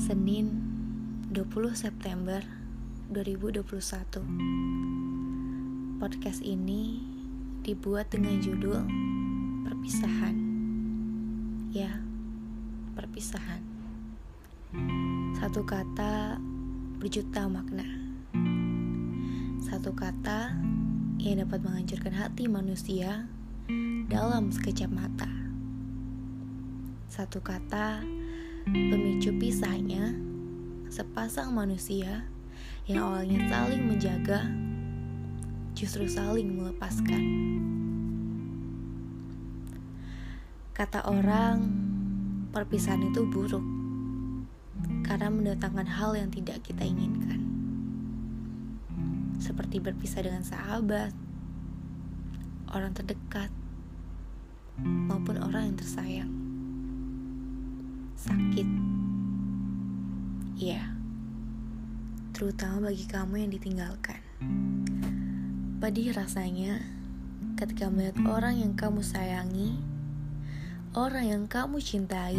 Senin 20 September 2021 Podcast ini dibuat dengan judul Perpisahan. Ya, perpisahan. Satu kata berjuta makna. Satu kata yang dapat menghancurkan hati manusia dalam sekejap mata. Satu kata Pemicu pisahnya sepasang manusia yang awalnya saling menjaga justru saling melepaskan. Kata orang, perpisahan itu buruk karena mendatangkan hal yang tidak kita inginkan. Seperti berpisah dengan sahabat, orang terdekat, maupun orang yang tersayang sakit. Iya, terutama bagi kamu yang ditinggalkan. Pedih rasanya ketika melihat orang yang kamu sayangi, orang yang kamu cintai,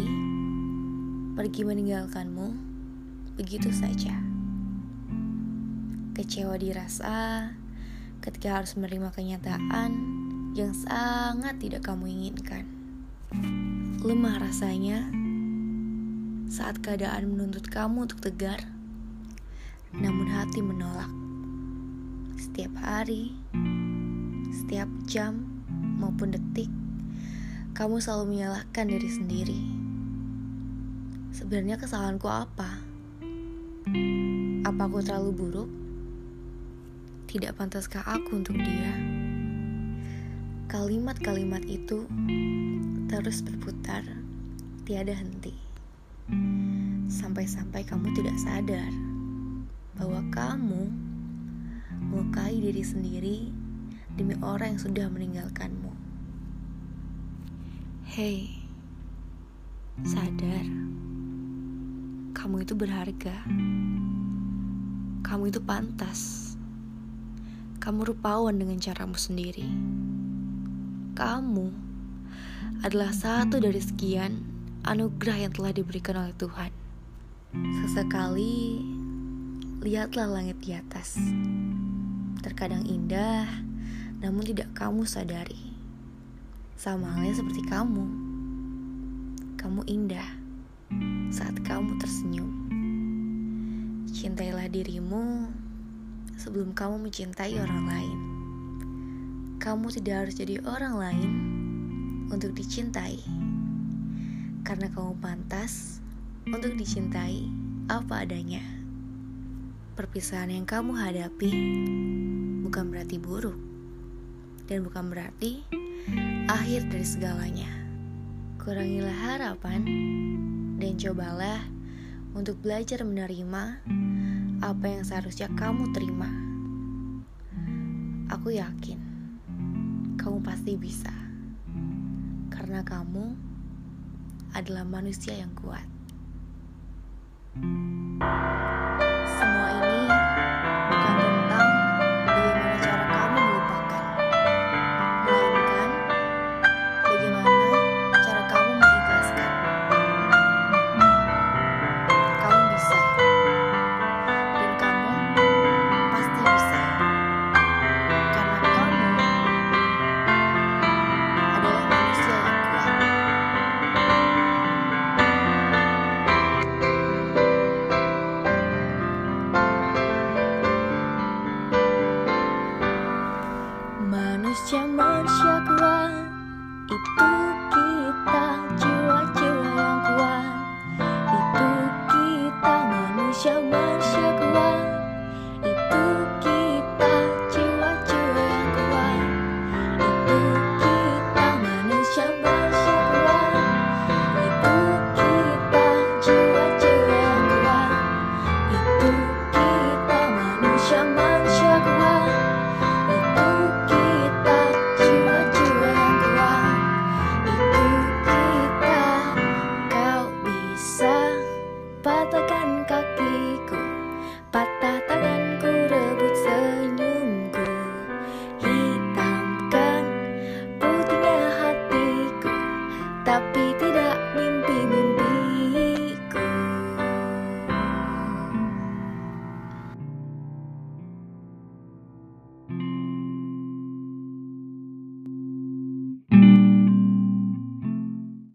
pergi meninggalkanmu begitu saja. Kecewa dirasa ketika harus menerima kenyataan yang sangat tidak kamu inginkan. Lemah rasanya saat keadaan menuntut kamu untuk tegar, namun hati menolak. Setiap hari, setiap jam, maupun detik, kamu selalu menyalahkan diri sendiri. Sebenarnya kesalahanku apa? Apa aku terlalu buruk? Tidak pantaskah aku untuk dia? Kalimat-kalimat itu terus berputar, tiada henti. Sampai-sampai kamu tidak sadar bahwa kamu melukai diri sendiri demi orang yang sudah meninggalkanmu. Hei, sadar, kamu itu berharga. Kamu itu pantas. Kamu rupawan dengan caramu sendiri. Kamu adalah satu dari sekian anugerah yang telah diberikan oleh Tuhan. Sesekali, lihatlah langit di atas. Terkadang indah, namun tidak kamu sadari. Sama halnya seperti kamu. Kamu indah saat kamu tersenyum. Cintailah dirimu sebelum kamu mencintai orang lain. Kamu tidak harus jadi orang lain untuk dicintai karena kamu pantas untuk dicintai apa adanya. Perpisahan yang kamu hadapi bukan berarti buruk dan bukan berarti akhir dari segalanya. Kurangilah harapan dan cobalah untuk belajar menerima apa yang seharusnya kamu terima. Aku yakin kamu pasti bisa, karena kamu adalah manusia yang kuat. Semua ini